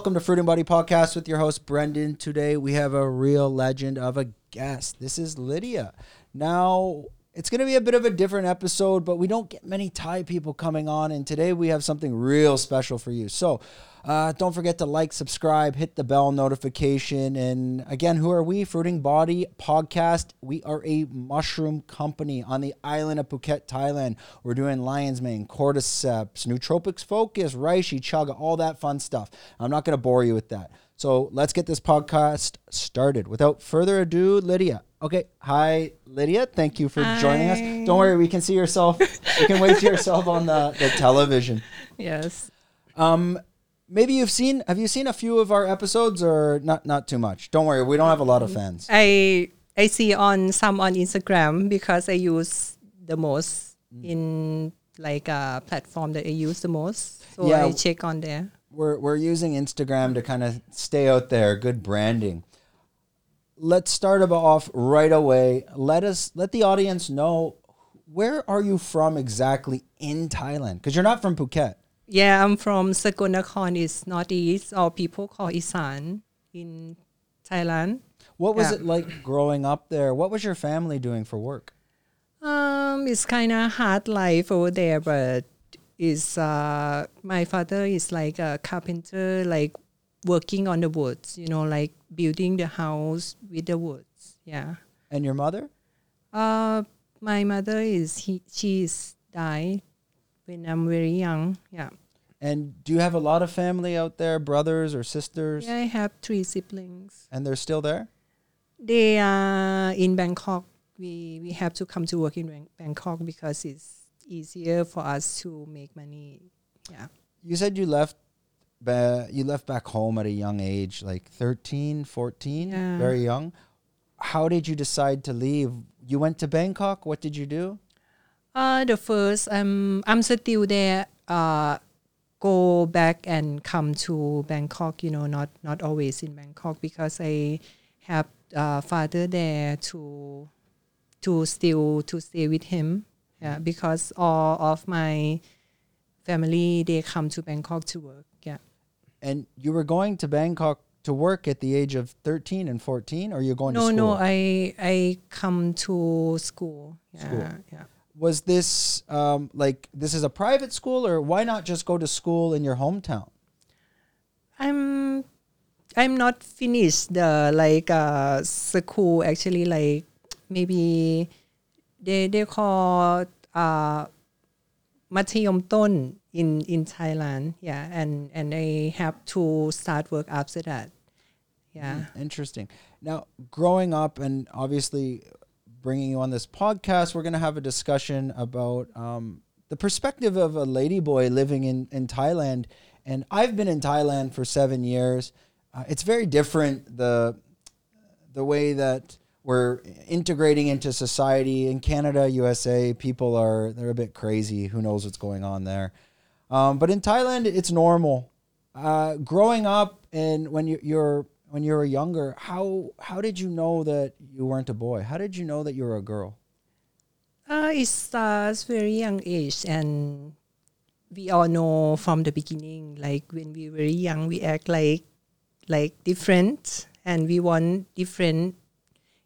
welcome to Fruiting Body Podcast with your host Brendan. Today we have a real legend of a guest. This is Lydia. Now it's going to be a bit of a different episode, but we don't get many Thai people coming on, and today we have something real special for you. So uh, don't forget to like, subscribe, hit the bell notification. And again, who are we? Fruiting Body Podcast. We are a mushroom company on the island of Phuket, Thailand. We're doing lion's mane, cordyceps, nootropics focus, reishi, chaga, all that fun stuff. I'm not going to bore you with that. So let's get this podcast started. Without further ado, Lydia. Okay. Hi, Lydia. Thank you for joining us. Don't worry, we can see yourself. you can wave to yourself on the, the television. Yes. Um, maybe you've seen. Have you seen a few of our episodes, or not? Not too much. Don't worry, we don't have a lot of fans. I I see on some on Instagram because I use the most Mm. in like a platform that I use the most. So Yeah. I check on there. We're we're using Instagram to kind of stay out there. Good branding. Let's start off right away. Let us let the audience know where are you from exactly in Thailand? Because you're not from Phuket. Yeah, I'm from Sakon Nakhon, is northeast, or people call Isan in Thailand. What was Yeah. it like growing up there? What was your family doing for work? Um, it's kind of hard life over there, but is uh, my father is like a carpenter, like working on the woods, you know, like building the house with the woods. Yeah. And your mother? Uh, my mother is he she's died when I'm very young. Yeah. And do you have a lot of family out there, brothers or sisters? Yeah, I have three siblings. And they're still there? They are in Bangkok. We we have to come to work in Bangkok because it's easier for us to make money. Yeah. You said you left ba- you left back home at a young age, like 13, 14, Yeah. very young. How did you decide to leave? You went to Bangkok. What did you do? Uh, the first, um, I'm still there. Uh, go back and come to Bangkok. You know, not not always in Bangkok because I have uh, father there to to still to stay with him. Yeah, because all of my family they come to Bangkok to work. Yeah. And you were going to Bangkok to work at the age of 13 and 14 or you're going to school? No, no, I I come to school. Yeah, School. yeah was this um, like this is a private school or why not just go to school in your hometown? I'm i'm not finished. The like uh, school actually like maybe they they call uh matiyom ton in in thailand. Yeah and and they have to start work after that. Yeah. Mm, interesting. Now growing up and obviously bringing you on this podcast, we're going to have a discussion about um, the perspective of a ladyboy living in, in Thailand. And I've been in Thailand for seven years. Uh, it's very different the the way that we're integrating into society in Canada, USA. People are they're a bit crazy. Who knows what's going on there? Um, but in Thailand, it's normal. Uh, growing up and when you, you're when you were younger, how how did you know that you weren't a boy? How did you know that you were a girl? Uh, it starts very young age, and we all know from the beginning. Like when we were young, we act like like different, and we want different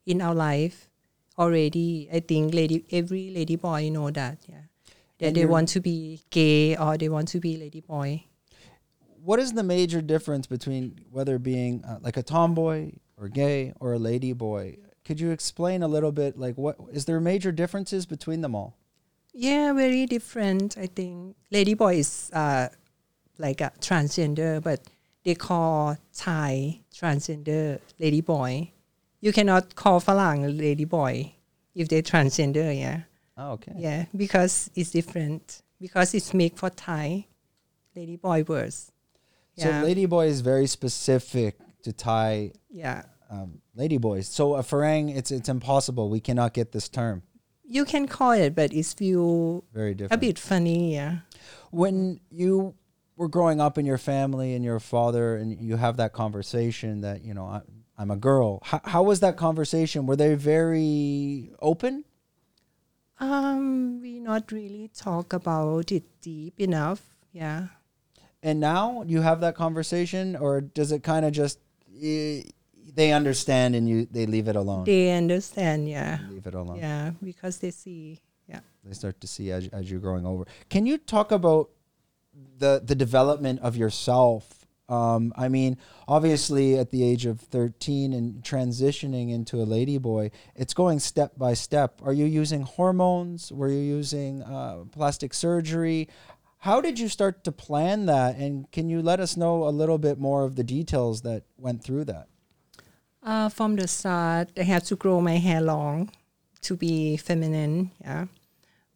in our life already. I think lady every lady boy know that. Yeah, that And they want to be gay or they want to be lady boy. What is the major difference between whether being uh, like a tomboy or gay or a lady boy? Could you explain a little bit like what is there major differences between them all? Yeah, very different. I think lady boy is uh, like a transgender, but they call Thai transgender lady boy. You cannot call Falang lady boy if they transgender. Yeah, Oh, okay. yeah, because it's different. Because it's made for Thai lady boy words. So Yeah, lady boy is very specific to Thai yeah. um, lady boys. So a farang, it's it's impossible. We cannot get this term. You can call it, but it's feel Very different. a bit funny. Yeah. when you were growing up in your family and your father and you have that conversation that you know I, i'm a girl how, how was that conversation were they very open Um, we not really talk about it deep enough. Yeah. And now you have that conversation, or does it kind of just eh, they understand and you they leave it alone? They understand, yeah, leave it alone. yeah, because they see, yeah. They start to see as as you're growing over. Can you talk about the the development of yourself? Um, I mean, obviously, at the age of 13 and transitioning into a lady boy, it's going step by step. Are you using hormones? Were you using uh, plastic surgery? How did you start to plan that? And can you let us know a little bit more of the details that went through that? Uh, from the start, I had to grow my hair long to be feminine, yeah.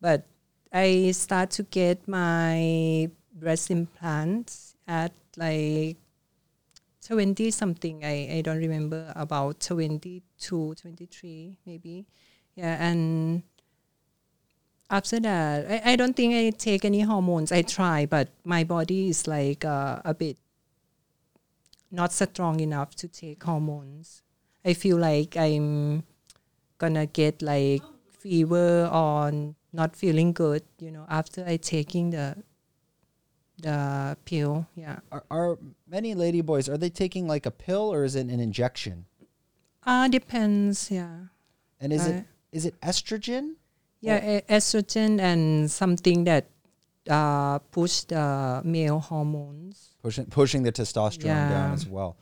But I start to get my breast implants at like 20 something. I, I don't remember, about 22, 23 maybe. Yeah, and after that, I, I don't think I take any hormones. I try, but my body is like uh, a bit not strong enough to take hormones. I feel like I'm gonna get like fever or not feeling good, you know, after I taking the the pill. Yeah. Are, are many lady boys are they taking like a pill or is it an injection? Uh depends, yeah. And is Uh, it is it estrogen? Yeah, estrogen and something that uh push the male hormones. pushing pushing the testosterone down as well.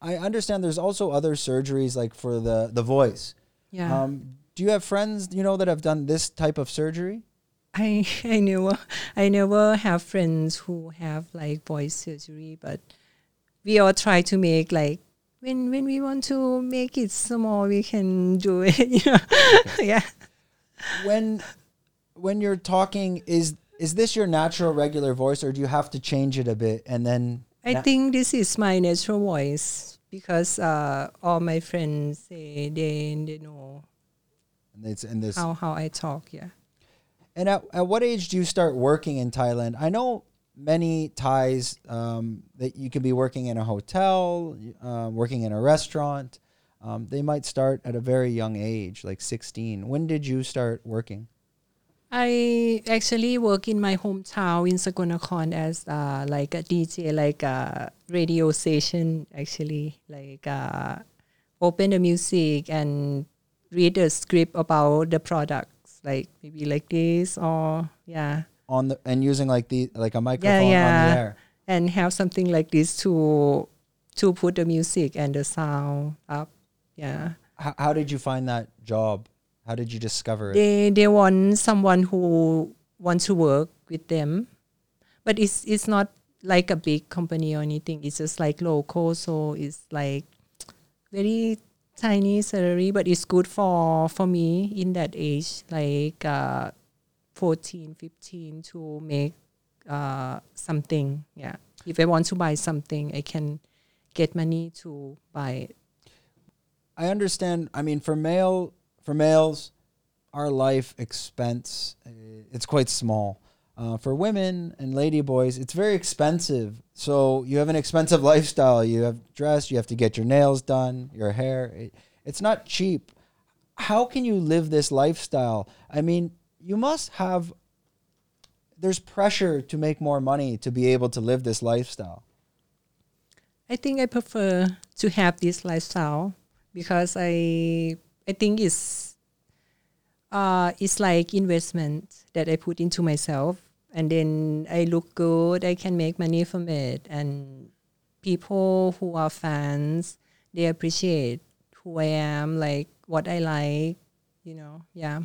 I understand there's also other surgeries like for the the voice. Yeah. Um, do you have friends you know that have done this type of surgery? I I never I never have friends who have like voice surgery, but we all try to make like when when we want to make it small, we can do it. You know, yeah. When when you're talking, is is this your natural regular voice, or do you have to change it a bit and then? I na- think this is my natural voice because uh, all my friends say they they know and it's in this. how how I talk. Yeah. And at, at what age do you start working in Thailand? I know many Thais um, that you can be working in a hotel, uh, working in a restaurant. Um, they might start at a very young age, like 16. When did you start working? I actually work in my hometown in Sakon Nakhon as uh, like a DJ, like a radio station. Actually, like uh, open the music and read the script about the products, like maybe like this or yeah, On the and using like the like a microphone on yeah. the air. and have something like this to to put the music and the sound up. Yeah. How, how did you find that job? How did you discover it? they they want someone who wants to work with them but it's it's not like a big company or anything it's just like local so it's like very tiny salary but it's good for for me in that age like uh 14 15 to make uh something yeah if i want to buy something i can get money to buy it I understand. I mean, for male for males, our life expense uh, it's quite small. Uh, for women and lady boys, it's very expensive. So you have an expensive lifestyle. You have dress. You have to get your nails done, your hair. It, it's not cheap. How can you live this lifestyle? I mean, you must have. There's pressure to make more money to be able to live this lifestyle. I think I prefer to have this lifestyle because I I think it's uh it's like investment that I put into myself and then I look good, I can make money from it and people who are fans they appreciate who I am, like what I like, you know. Yeah.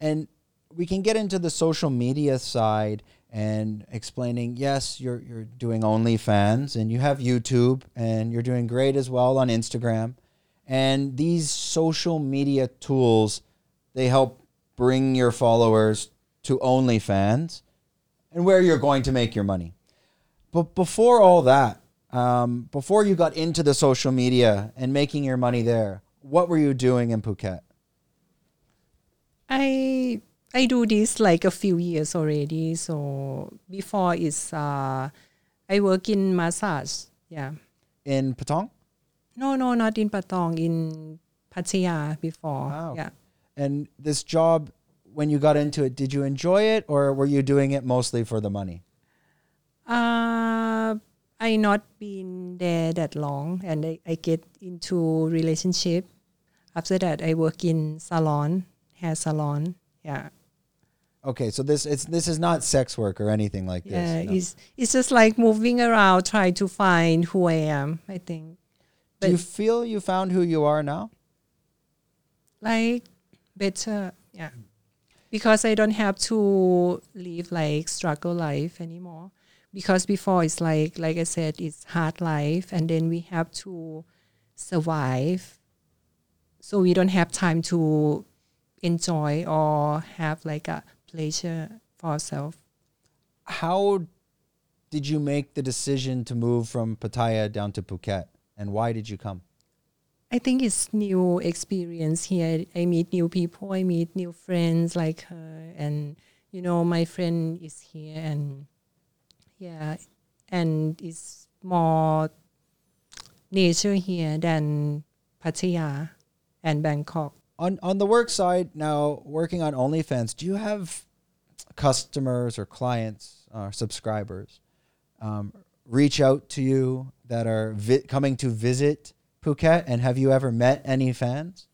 and we can get into the social media side and explaining yes you're you're doing OnlyFans and you have YouTube and you're doing great as well on Instagram and these social media tools they help bring your followers to OnlyFans and where you're going to make your money but before all that um, before you got into the social media and making your money there what were you doing in Phuket I I do this like a few years already. So before is uh, I work in massage. Yeah. in Patong No, no, not in Patong. In Pattaya before. Wow. Yeah. And this job, when you got into it, did you enjoy it or were you doing it mostly for the money? Uh, I not been there that long, and I, I get into relationship. After that, I work in salon, hair salon. Yeah, Okay, so this it's this is not sex work or anything like this. yeah. no. It's it's just like moving around, trying to find who I am. I think Do you feel you found who you are now? like better. Yeah, because I don't have to live like struggle life anymore. Because before it's like like I said, it's hard life, and then we have to survive. So we don't have time to enjoy or have like a pleasure for ourselves. How did you make the decision to move from Pattaya down to Phuket, and why did you come? I think it's new experience here. I meet new people. I meet new friends like her, and you know, my friend is here, and yeah, and it's more nature here than Pattaya and Bangkok. On on the work side now, working on OnlyFans, do you have customers or clients or subscribers um, reach out to you that are vi- coming to visit Phuket, and have you ever met any fans?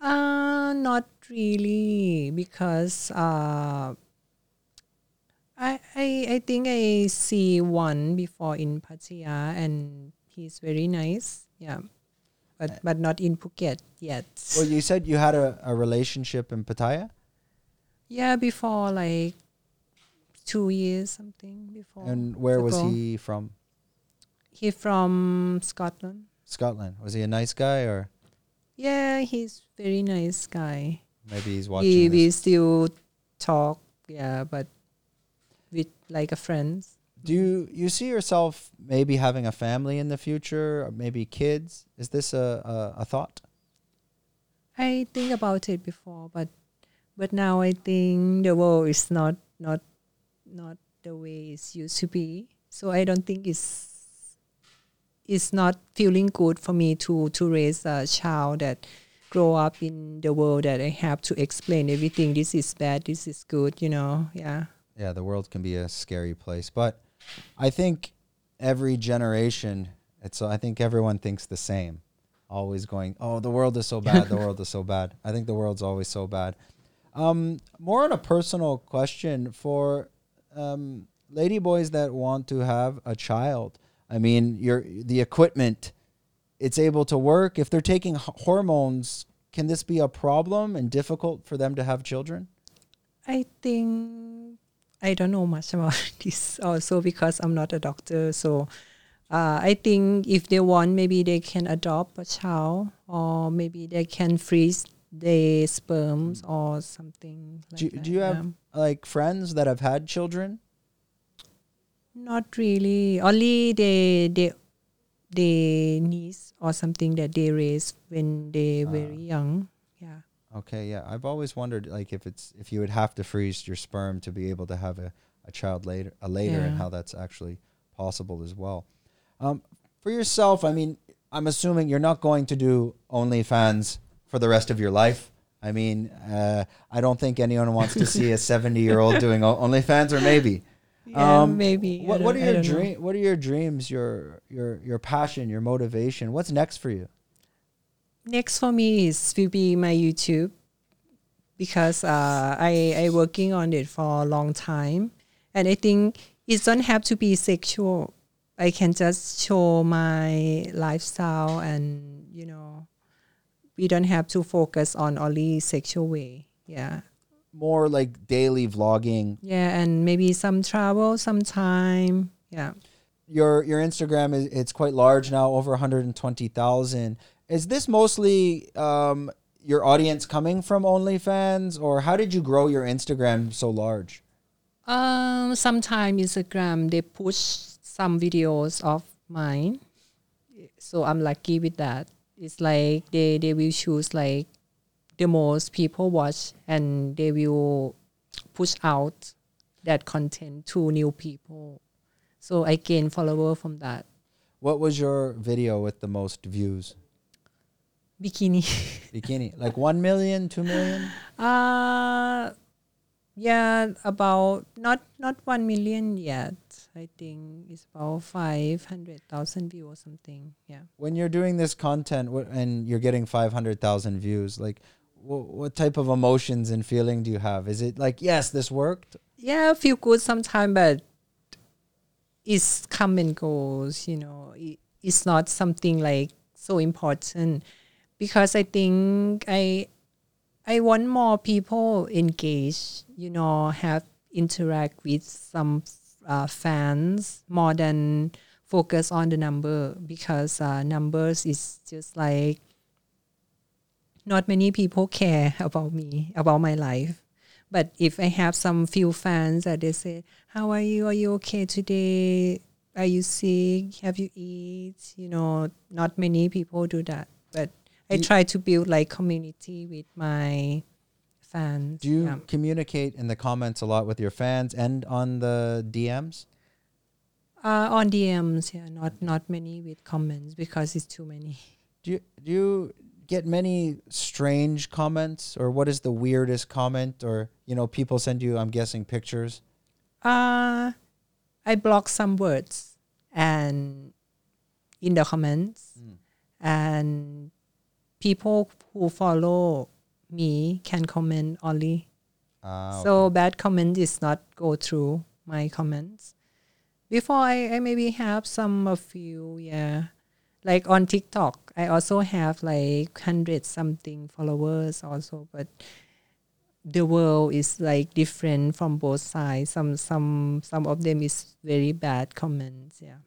Uh, not really because uh, I, I I think I see one before in Pattaya and he's very nice. Yeah, but but not in Phuket yet. Well, you said you had a, a relationship in Pattaya, yeah, before like two years something before. and where was ago. he from? He from Scotland. Scotland. Was he a nice guy, or Yeah, he's very nice guy. maybe he's watching? This? we still talk. Yeah, but with like a friends. Do you you see yourself maybe having a family in the future, or maybe kids? Is this a, a, a thought? I think about it before, but but now I think the world is not not not the way it used to be. So I don't think it's it's not feeling good for me to to raise a child that grow up in the world that I have to explain everything. This is bad. This is good. You know. Yeah. Yeah, the world can be a scary place, but I think every generation, it's I think everyone thinks the same. Always going, oh, the world is so bad. the world is so bad. I think the world's always so bad. Um, more on a personal question for um, lady boys that want to have a child. I mean, your the equipment, it's able to work. If they're taking hormones, can this be a problem and difficult for them to have children? I think I don't know much about this also because I'm not a doctor. So uh, I think if they want, maybe they can adopt a child, or maybe they can freeze the sperms or something. Like Do, that, do you have like friends that have had children? Not really. Only the the the niece or something that they raised when they very young. Yeah. Okay, yeah. I've always wondered like if it's if you would have to freeze your sperm to be able to have a, a child later a later and how that's actually possible as well. Um, for yourself, I mean, I'm assuming you're not going to do OnlyFans for the rest of your life. I mean, uh, I don't think anyone wants to see a 70 year old doing OnlyFans, or maybe. Yeah, Um, maybe. What, what are your don't know. dream? What are your dreams? Your your your passion? Your motivation? What's next for you? next for me is will be my YouTube because uh, I I working on it for a long time, and I think it don't have to be sexual. I can just show my lifestyle, and you know, we don't have to focus on only sexual way. Yeah, More like daily vlogging. yeah, and maybe some travel, sometime. Yeah. your your Instagram is it's quite large now, over 120,000. Is this mostly um, your audience coming from OnlyFans, or how did you grow your Instagram so large? Um, sometimes Instagram they push some videos of mine, so I'm lucky with that. It's like they they will choose like the most people watch, and they will push out that content to new people. So I gain follower from that What was your video with the most views? bikini. Bikini, like 1 million, 2 million? uh yeah, about not not one million yet. I think it's about five hundred thousand view or something. Yeah. When you're doing this content wh- and you're getting 500,000 views, like wh- what type of emotions and feeling do you have? Is it like, yes, this worked? Yeah, I feel good sometimes, but it's come and goes. You know, it, it's not something like so important because I think I I want more people engage. You know, have interact with some uh, fans more than focus on the number because uh, numbers is just like not many people care about me about my life. But if i have some few fans that they say how are you? Are you okay today? Are you sick? Have you eat? You know not many people do that. But i You- try to build like community with my fans Do you yeah. communicate in the comments a lot with your fans and on the DMs? uh, on dms yeah not not many with comments because it's too many Do you, do you get many strange comments or what is the weirdest comment or you know people send you I'm guessing pictures? Uh, I block some words and in the comments, Mm. and people who follow me can comment only. Ah, So bad comment is not go through my comments. Before I, I maybe have some a few, yeah. Like on TikTok, I also have like hundred something followers also, but the world is like different from both sides. Some some some of them is very bad comments. Yeah.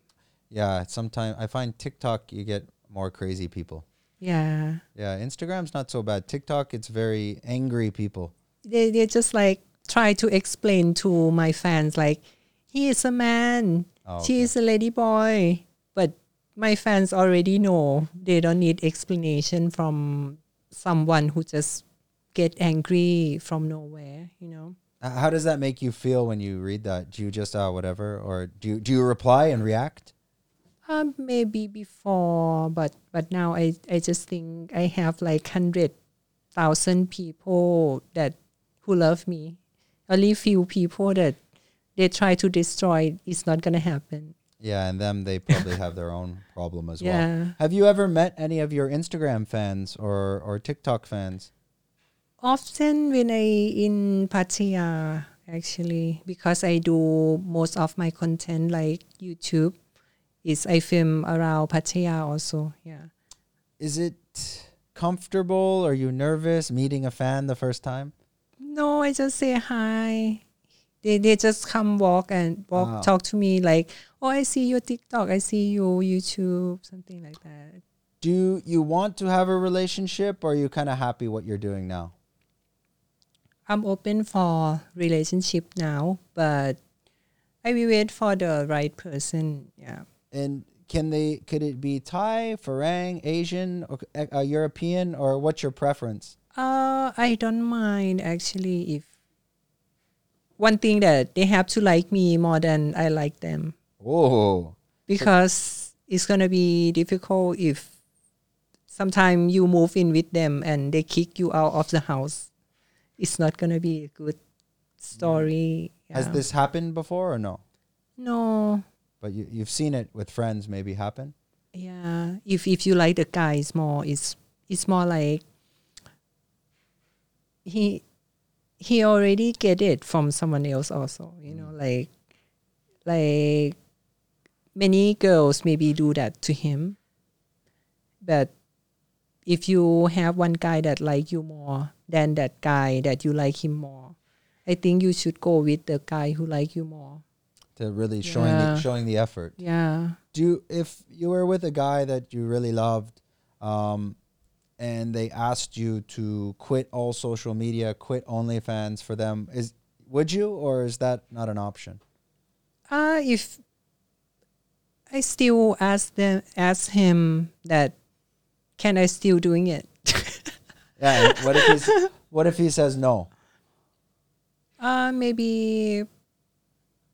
yeah, sometimes I find TikTok you get more crazy people. Yeah. Yeah, Instagram's not so bad. TikTok it's very angry people. They they just like try to explain to my fans like he is a man. Oh, She okay. is a lady boy. But my fans already know. They don't need explanation from someone who just get angry from nowhere, you know. How does that make you feel when you read that? Do you just uh whatever or do you, do you reply and react? Um, maybe before, but but now I I just think I have like hundred thousand people that who love me. Only few people that they try to destroy. It's not gonna happen. Yeah, and them they probably have their own problem as well. Yeah. Have you ever met any of your Instagram fans or or TikTok fans? Often when I in Pattaya actually because I do most of my content like YouTube is I film around Pattaya also. Yeah. Is it comfortable? Are you nervous meeting a fan the first time? No, I just say hi. They they just come walk and walk Wow. talk to me like, oh, I see your TikTok, I see your YouTube, something like that. Do you want to have a relationship or are you kind of happy what you're doing now? I'm open for relationship now, but I will wait for the right person. Yeah. And can they could it be Thai, Farang, Asian, or, uh, European or what's your preference? Uh, I don't mind actually if one thing that they have to like me more than I like them Oh. because it's gonna be difficult if sometimes you move in with them and they kick you out of the house. It's not gonna be a good story. Has yeah. this happened before or no? No. But you, you've seen it with friends maybe happen? Yeah. If if you like the guy it's more it's it's more like he he already get it from someone else also, you know, mm. like like many girls maybe do that to him. But if you have one guy that like you more than that guy that you like him more, I think you should go with the guy who like you more. To really showing the, showing the effort. Yeah. do you, if you were with a guy that you really loved um, and they asked you to quit all social media quit onlyfans for them is would you or is that not an option Uh, if I still ask them, ask him that, can I still doing it? yeah what if he's, what if he says no uh, maybe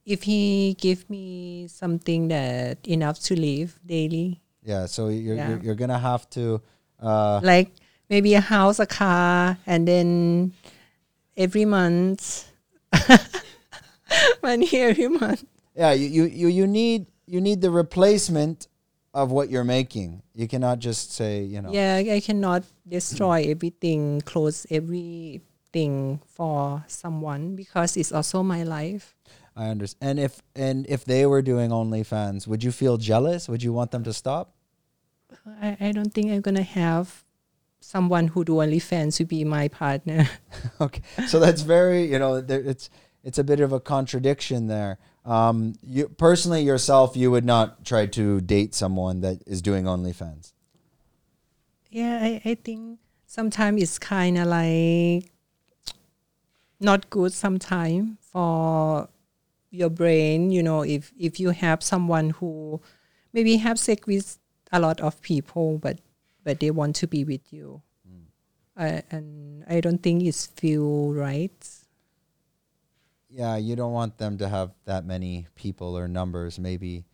if he give me something that enough to live daily, yeah so you're, Yeah. you're, you're gonna have to uh, like maybe a house, a car, and then every month, money every month. Yeah, you, you, you, you need you need the replacement of what you're making. You cannot just say, you know. Yeah, I cannot destroy everything, close everything for someone because it's also my life. I understand. And if and if they were doing OnlyFans, would you feel jealous? Would you want them to stop? I, I don't think I'm gonna have someone who do OnlyFans to be my partner. okay, so that's very you know there, it's it's a bit of a contradiction there. Um, you personally yourself, you would not try to date someone that is doing OnlyFans. Yeah, I, I think sometimes it's kind of like not good sometimes for your brain. You know, if if you have someone who maybe have sex with a lot of people, but but they want to be with you, uh, and I don't think it's feel right. Yeah, you don't want them to have that many people or numbers. Maybe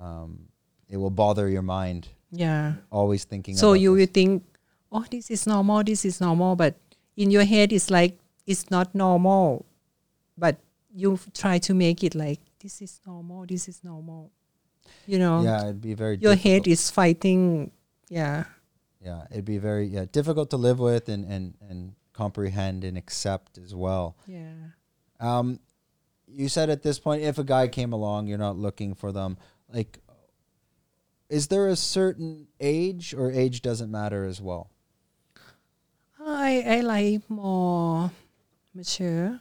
um, it will bother your mind. Yeah. Always thinking. So about you this. will think, oh, this is normal, this is normal, but in your head, it's like it's not normal, but you try to make it like this is normal, this is normal. You know, Yeah, it'd be very. your head difficult. is fighting. Yeah, Yeah, it'd be very yeah difficult to live with and and and comprehend and accept as well. yeah. Um, you said at this point, if a guy came along, you're not looking for them. Like, is there a certain age, or age doesn't matter as well? I I like more mature.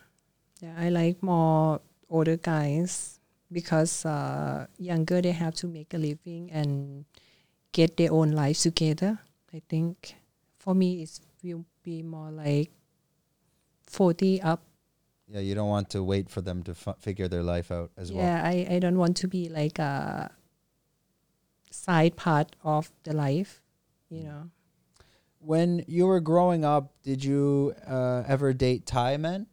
Yeah, I like more older guys because uh, younger they have to make a living and get their own lives together. I think for me it will be more like forty up. Yeah, you don't want to wait for them to f- figure their life out as well. yeah, I, I don't want to be like a side part of the life, you know. When you were growing up, did you uh, ever date Thai men?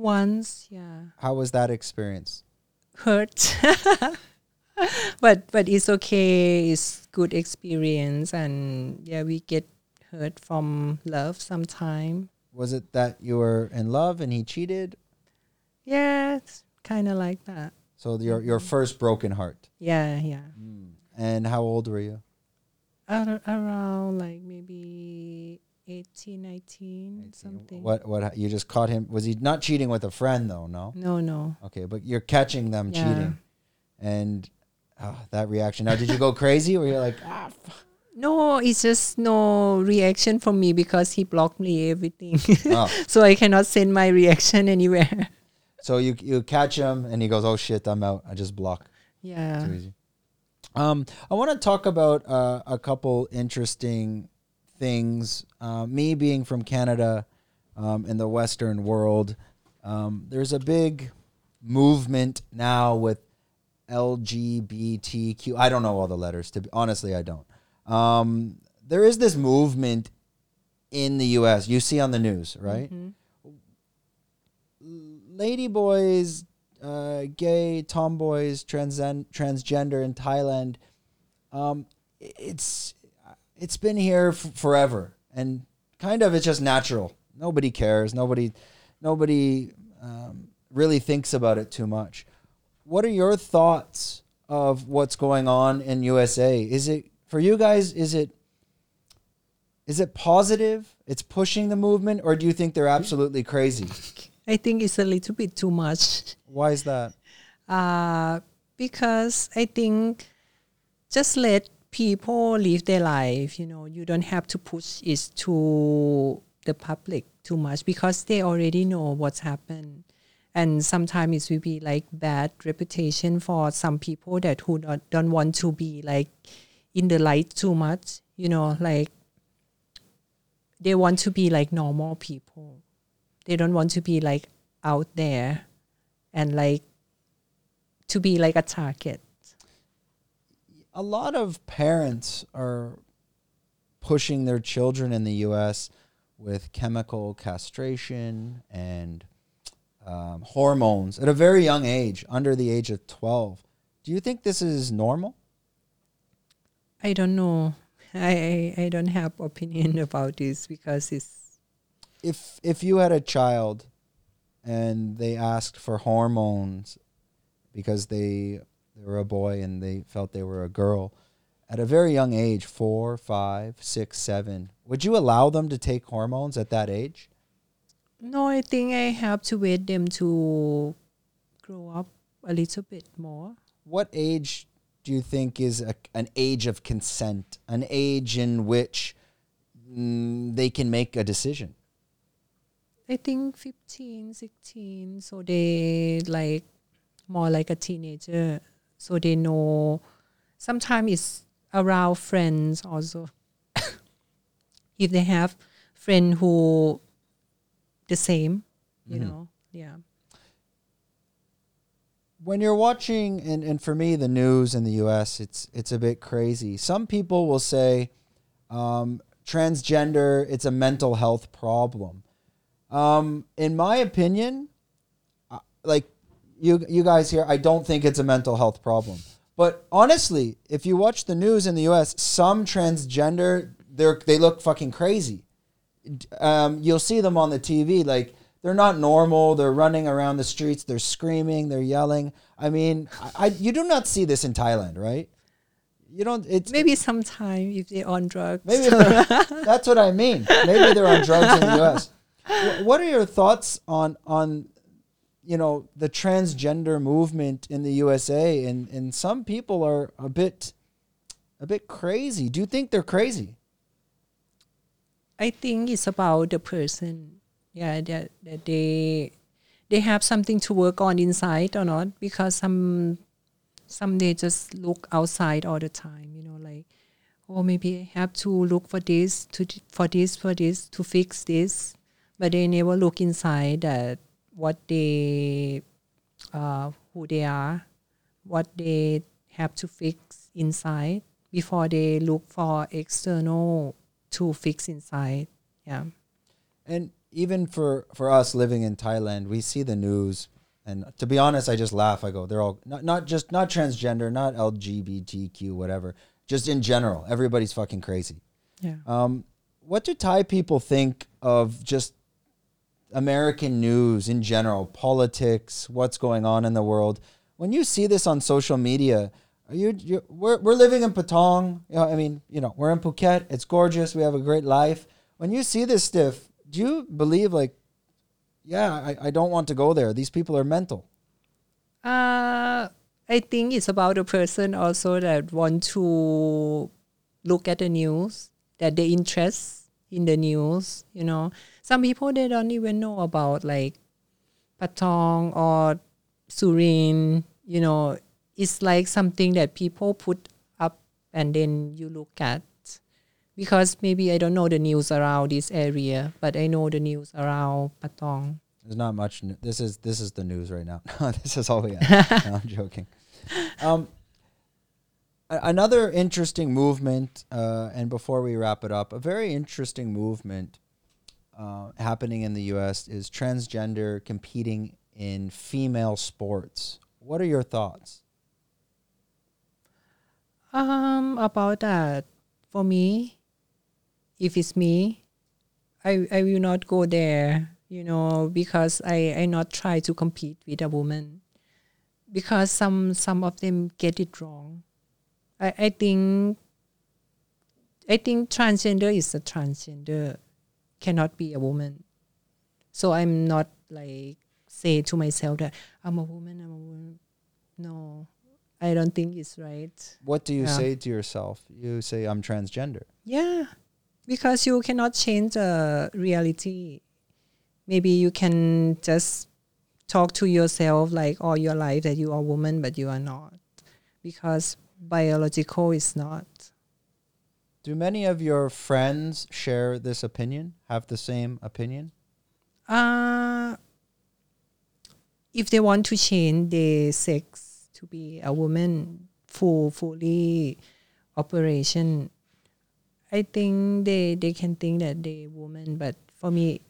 Once, yeah. How was that experience? hurt but but it's okay it's good experience and yeah we get hurt from love sometime Was it that you were in love and he cheated? yeah it's kind of like that So your your mm-hmm. first broken heart. yeah yeah mm. And how old were you? Ar- around like maybe 18 19 something What what you just caught him? Was he not cheating with a friend though? No. no no Okay, but you're catching them Yeah. cheating, and ah, that reaction. Now, did you go crazy? Or you're like, ah, f- no it's just no reaction from me because he blocked me everything oh. so i cannot send my reaction anywhere so you you catch him, and he goes, oh shit, I'm out. I just block. yeah Too easy. Um, I want to talk about uh, a couple interesting things. Uh, me being from Canada, um, in the Western world, um, there's a big movement now with LGBTQ. I don't know all the letters. To be honestly, I don't. Um, there is this movement in the U.S. You see on the news, right? Mhm. lady boys, uh, gay tomboys, transen- transgender in Thailand, um, it's it's been here f- forever, and kind of it's just natural. Nobody cares. Nobody nobody um, really thinks about it too much. What are your thoughts of what's going on in USA? Is it for you guys? Is it is it positive? It's pushing the movement, or do you think they're absolutely crazy? I think it's a little bit too much. Why is that? Uh, because I think just let people live their life. You know, you don't have to push it to the public too much because they already know what's happened. And sometimes it will be like bad reputation for some people that who not, don't want to be like in the light too much. You know, like they want to be like normal people. They don't want to be like out there and like to be like a target. A lot of parents are pushing their children in the U.S. with chemical castration and um, hormones at a very young age, under the age of 12. Do you think this is normal? I don't know. I, I I don't have opinion about this because it's If if you had a child and they asked for hormones because they they were a boy and they felt they were a girl at a very young age, four, five, six, seven. Would you allow them to take hormones at that age? No, I think I have to wait them to grow up a little bit more. What age do you think is a, an age of consent, an age in which mm, they can make a decision? I think 15, 16, so they like more like a teenager. So they know sometimes it's around friends also. if they have friend who the same, you Mhm. know, yeah. when you're watching and, and for me the news in the US it's it's a bit crazy. Some people will say um, transgender it's a mental health problem. Um, in my opinion, uh, like you you guys here, I don't think it's a mental health problem. But honestly, if you watch the news in the US, some transgender they they look fucking crazy. Um, you'll see them on the TV like they're not normal. They're running around the streets. They're screaming. They're yelling. I mean, I, I you do not see this in Thailand, right? You don't. It's Maybe sometime if they're on drugs. maybe that's what I mean. Maybe they're on drugs in the U.S. What are your thoughts on on you know the transgender movement in the USA? And and some people are a bit a bit crazy. Do you think they're crazy? I think it's about the person. Yeah, that, that they they have something to work on inside or not because some some they just look outside all the time. You know, like oh maybe I have to look for this to for this for this to fix this, but they never look inside that what they uh, who they are, what they have to fix inside before they look for external to fix inside. Yeah. And even for for us living in Thailand, we see the news, and to be honest, I just laugh. I go, they're all not not just not transgender, not LGBTQ, whatever. Just in general, everybody's fucking crazy. Yeah. Um, what do Thai people think of just American news in general, politics, what's going on in the world? When you see this on social media, are you, you we're, we're living in Patong. You know, I mean, you know, we're in Phuket. It's gorgeous. We have a great life. When you see this stuff, do you believe like, yeah, I, I don't want to go there. These people are mental. Uh, I think it's about the person also that want to look at the news, that they interest in the news. You know, some people they don't even know about like Patong or Surin. You know, it's like something that people put up and then you look at. Because maybe I don't know the news around this area, but I know the news around Patong. There's not much. n- This is this is the news right now. this is all we have. no, I'm joking. Um, another interesting movement, uh, and before we wrap it up, a very interesting movement uh, happening in the U.S. is transgender competing in female sports. What are your thoughts? Um, about that, for me, if it's me, I I will not go there. You know, because I I not try to compete with a woman, because some some of them get it wrong. I I think. I think transgender is a transgender, cannot be a woman. So I'm not like say to myself that I'm a woman. I'm a woman. No, I don't think it's right. What do you Yeah. say to yourself? You say I'm transgender. Yeah, because you cannot change the reality. Maybe you can just talk to yourself like all your life that you are a woman, but you are not, because biological is not. Do many of your friends share this opinion? Have the same opinion? Uh, if they want to change their sex to be a woman, full fully operation, I think they they can think that they're woman, but for me,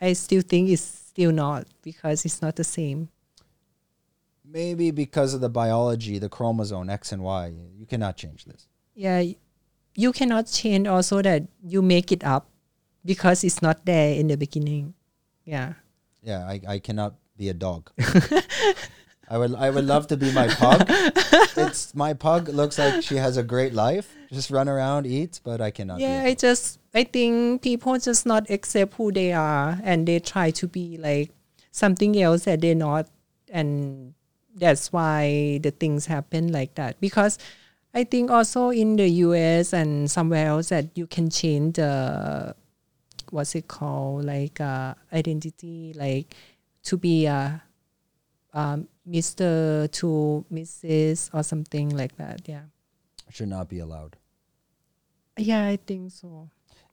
I still think it's still not because it's not the same. Maybe because of the biology, the chromosome X and Y, you cannot change this. Yeah, you cannot change also that you make it up because it's not there in the beginning. Yeah. Yeah, I, I cannot be a dog. I would I would love to be my pug. it's my pug looks like she has a great life. Just run around, eats, but I cannot. yeah I just i think people just not accept who they are and they try to be like something else that they're not and that's why the things happen like that. Because i think also in the us and somewhere else that you can change the what's it called like uh, identity like to be a um, mr to mrs or something like that yeah. Should not be allowed. yeah i think so.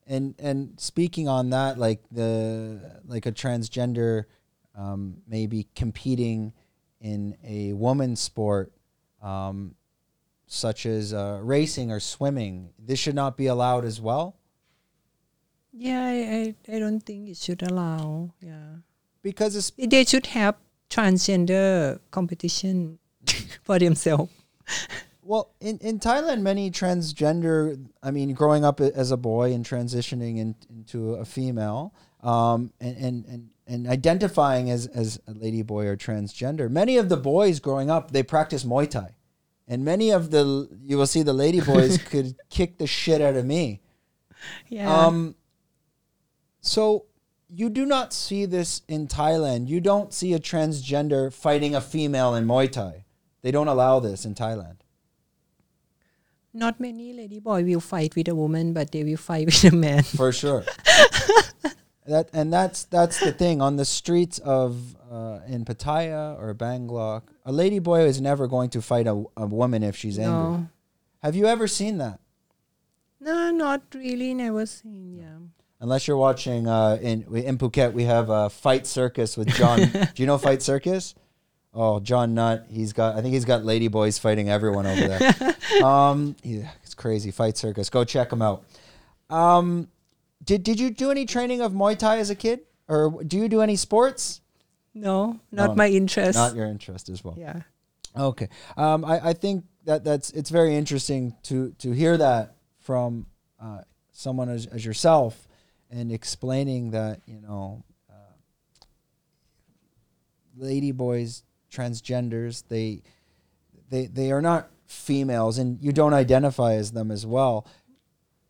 And and speaking on that, like the like a transgender, um, maybe competing in a woman's sport, um, such as uh, racing or swimming, this should not be allowed as well Yeah, I, I, I don't think it should allow. Yeah. because it's They should have transgender competition for themselves. Well, in, in Thailand, many transgender, I mean, growing up as a boy and transitioning in, into a female, um, and, and, and, and identifying as, as a lady boy or transgender, many of the boys growing up, they practice Muay Thai. And many of the, you will see the lady boys could kick the shit out of me. Yeah. Um, so you do not see this in Thailand. You don't see a transgender fighting a female in Muay Thai. They don't allow this in Thailand. Not many lady boy will fight with a woman, but they will fight with a man. for sure. that and that's that's the thing on the streets of uh, in Pattaya or Bangkok, a lady boy is never going to fight a, a woman if she's angry. No. Have you ever seen that? No, not really. Never seen. Yeah. Unless you're watching uh, in in Phuket, we have a fight circus with John. Do you know Fight Circus? Oh, John Nutt. He's got. I think he's got lady boys fighting everyone over there. um, it's crazy. Fight Circus. Go check him out. Um, did did you do any training of Muay Thai as a kid, or do you do any sports? No, not No, my interest. Not your interest as well. yeah. Okay. Um, I, I think that that's it's very interesting to to hear that from uh, someone as, as yourself and explaining that you know uh, lady boys transgenders they they they are not females and you don't identify as them as well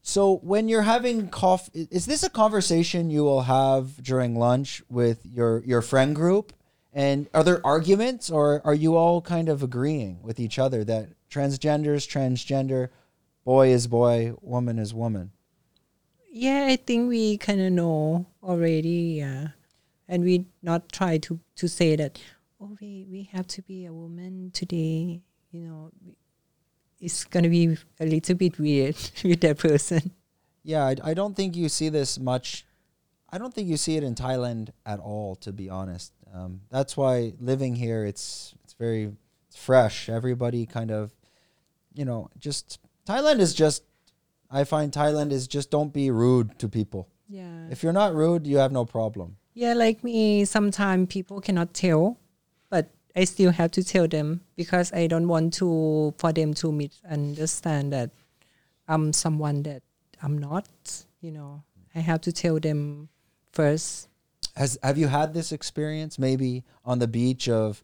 so when you're having i- is this a conversation you will have during lunch with your your friend group and are there arguments or are you all kind of agreeing with each other that transgenders transgender boy is boy woman is woman Yeah, I think we kind of know already. Yeah, and we not try to to say that. Oh, we we have to be a woman today. You know, it's gonna be a little bit weird with that person. Yeah, I, I don't think you see this much. I don't think you see it in Thailand at all, to be honest. Um, that's why living here, it's it's very it's fresh. Everybody kind of, you know, just Thailand is just. I find Thailand is just don't be rude to people. Yeah. If you're not rude, you have no problem. Yeah, like me, sometimes people cannot tell, but I still have to tell them because I don't want to for them to misunderstand that I'm someone that I'm not. You know, I have to tell them first. Has have you had this experience? Maybe on the beach of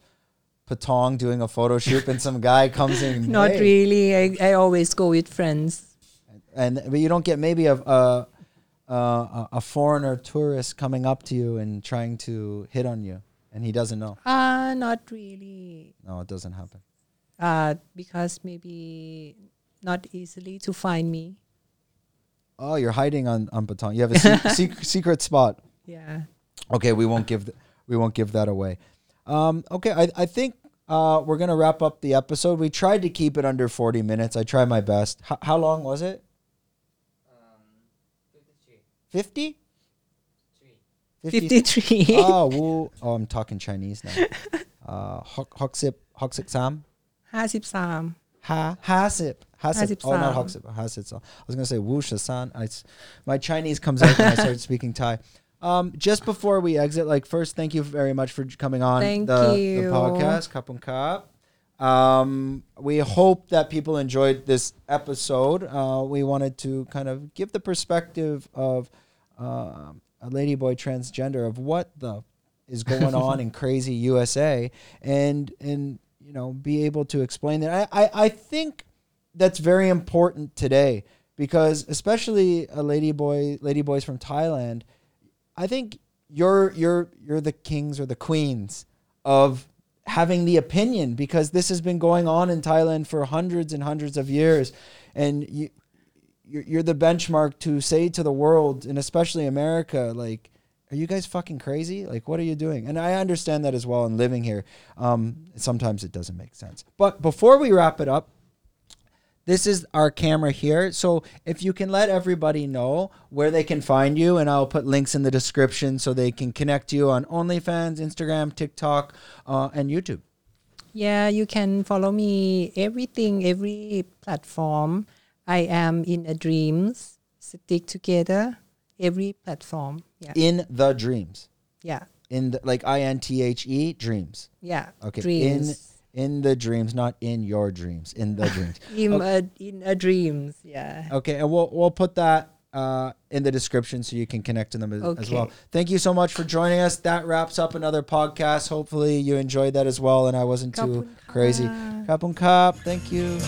Patong doing a photo shoot, and some guy comes in. Not "Hey," really. I, I always go with friends. and but you don't get maybe a a, a a foreigner tourist coming up to you and trying to hit on you, and he doesn't know. Uh not really. No, it doesn't happen. Uh, because maybe not easily to find me. Oh, you're hiding on on Patong. You have a se- secret secret spot. Yeah. Okay, we won't give th- we won't give that away. Um, okay, I I think uh, we're gonna wrap up the episode. We tried to keep it under forty minutes. I tried my best. H- how long was it? Fifty. 53. oh, woo. oh, I'm talking Chinese now. Uh, hok hok sip hok sip sam 53. ha ha sip ha sip. Oh, not Hasip hok sip sam. I was gonna say wu shasan. I my Chinese comes out when I start speaking Thai. Um, just before we exit, like first, thank you very much for coming on Thank the, you. the podcast. Kapun Kap. Um, we hope that people enjoyed this episode. Uh, we wanted to kind of give the perspective of um a ladyboy transgender of what the is going on in crazy USA and and you know be able to explain that. I, I, I think that's very important today because especially a lady boy lady boys from Thailand, I think you're you're you're the kings or the queens of having the opinion because this has been going on in Thailand for hundreds and hundreds of years and you you're, you're the benchmark to say to the world and especially America like are you guys fucking crazy? Like, what are you doing? And I understand that as well in living here. Um, sometimes it doesn't make sense. But before we wrap it up, this is our camera here. So if you can let everybody know where they can find you, and I'll put links in the description so they can connect you on OnlyFans, Instagram, TikTok, uh, and YouTube. Yeah, you can follow me everything, every platform. I am in a dreams. Stick together, every platform. Yeah, In the dreams. yeah, In the, like I N T H E dreams. yeah. Okay. Dreams. In in the dreams, not in your dreams. In the dreams. In, a, in a dreams. Yeah. Okay, and we'll we'll put that uh, in the description so you can connect to them as, as well. Okay. Thank you so much for joining us. That wraps up another podcast. Hopefully you enjoyed that as well, and I wasn't too crazy. ka. Kapun kap. Thank you.